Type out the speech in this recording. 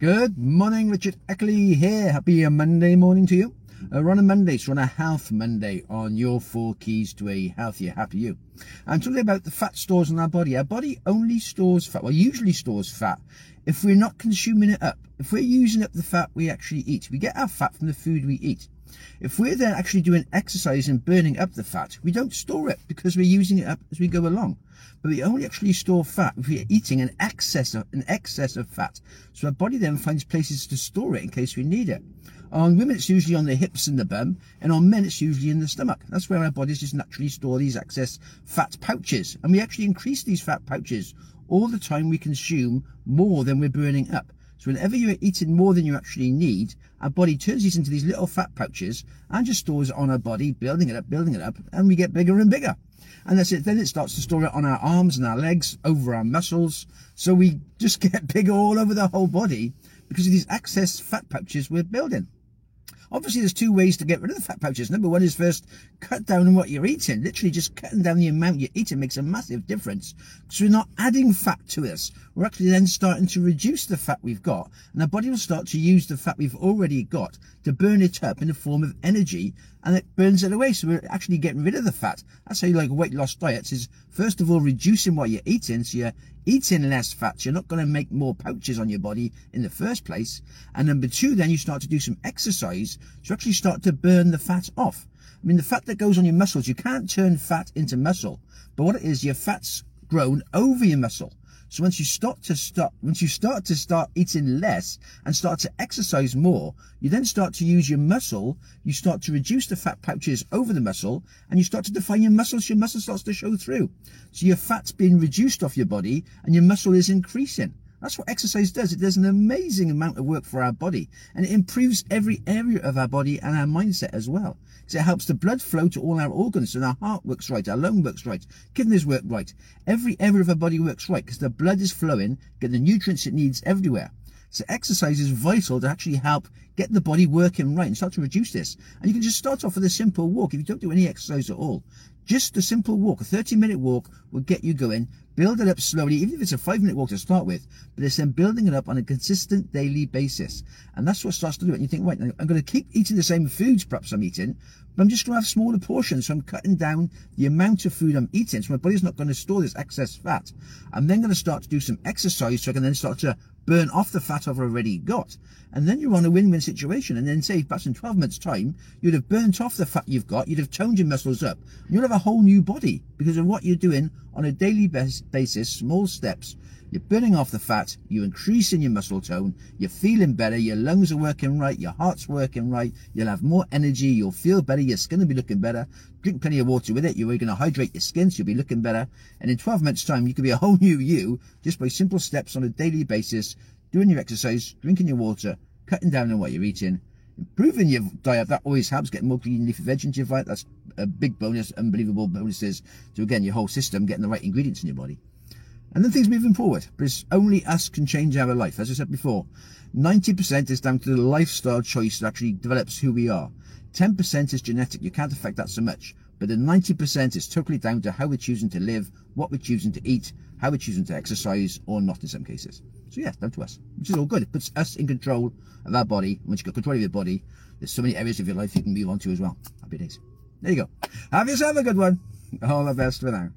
Good morning, Richard Eckley here. Happy Monday morning to you. Uh, on a Monday, so on a Health Monday on your four keys to a healthier, happy you. I'm talking about the fat stores in our body. Our body only stores fat, well, usually stores fat if we're not consuming it up. If we're using up the fat we actually eat, we get our fat from the food we eat. If we're then actually doing exercise and burning up the fat, we don't store it because we're using it up as we go along. But we only actually store fat if we're eating an excess of an excess of fat. So our body then finds places to store it in case we need it. On women, it's usually on the hips and the bum, and on men, it's usually in the stomach. That's where our bodies just naturally store these excess fat pouches. And we actually increase these fat pouches all the time we consume more than we're burning up. So whenever you're eating more than you actually need, our body turns these into these little fat pouches and just stores it on our body, building it up, building it up, and we get bigger and bigger. And that's it. Then it starts to store it on our arms and our legs, over our muscles. So we just get bigger all over the whole body because of these excess fat pouches we're building. Obviously, there's two ways to get rid of the fat pouches. Number one is first cut down on what you're eating. Literally, just cutting down the amount you're eating makes a massive difference. So we're not adding fat to us. We're actually then starting to reduce the fat we've got, and our body will start to use the fat we've already got to burn it up in the form of energy, and it burns it away. So we're actually getting rid of the fat. That's how you like weight loss diets is first of all reducing what you're eating, so you're eating less fat. You're not going to make more pouches on your body in the first place. And number two, then you start to do some exercise to actually start to burn the fat off. I mean, the fat that goes on your muscles, you can't turn fat into muscle. But what it is, your fat's grown over your muscle. So once you start to stop, once you start to start eating less and start to exercise more, you then start to use your muscle. You start to reduce the fat pouches over the muscle and you start to define your muscles. Your muscle starts to show through. So your fat's being reduced off your body and your muscle is increasing. That's what exercise does. It does an amazing amount of work for our body and it improves every area of our body and our mindset as well. So it helps the blood flow to all our organs so our heart works right, our lung works right, kidneys work right. Every area of our body works right because the blood is flowing, get the nutrients it needs everywhere. So exercise is vital to actually help get the body working right and start to reduce this. And you can just start off with a simple walk if you don't do any exercise at all. Just a simple walk, a 30 minute walk will get you going. Build it up slowly, even if it's a five minute walk to start with, but it's then building it up on a consistent daily basis. And that's what starts to do it. And you think, right, I'm going to keep eating the same foods perhaps I'm eating, but I'm just going to have smaller portions. So I'm cutting down the amount of food I'm eating. So my body's not going to store this excess fat. I'm then going to start to do some exercise so I can then start to burn off the fat I've already got. And then you're on a win-win situation. And then say perhaps in 12 months time, you'd have burnt off the fat you've got. You'd have toned your muscles up. You'll have a whole new body because of what you're doing on a daily basis, small steps you're burning off the fat, you're increasing your muscle tone, you're feeling better, your lungs are working right, your heart's working right, you'll have more energy, you'll feel better, your skin will be looking better. Drink plenty of water with it, you're going to hydrate your skin so you'll be looking better. And in 12 months time, you could be a whole new you just by simple steps on a daily basis, doing your exercise, drinking your water, cutting down on what you're eating, improving your diet. That always helps. Getting more green leafy veg into your diet. That's a big bonus, unbelievable bonuses to again your whole system, getting the right ingredients in your body and then things moving forward. It's only us can change our life. As I said before, 90% is down to the lifestyle choice that actually develops who we are. 10% is genetic. You can't affect that so much. But the 90% is totally down to how we're choosing to live, what we're choosing to eat, how we're choosing to exercise, or not in some cases. So yeah, down to us, which is all good. It puts us in control of our body. Once you've got control of your body, there's so many areas of your life you can move on to as well. Happy days. There you go. Have yourself a good one. All the best for now.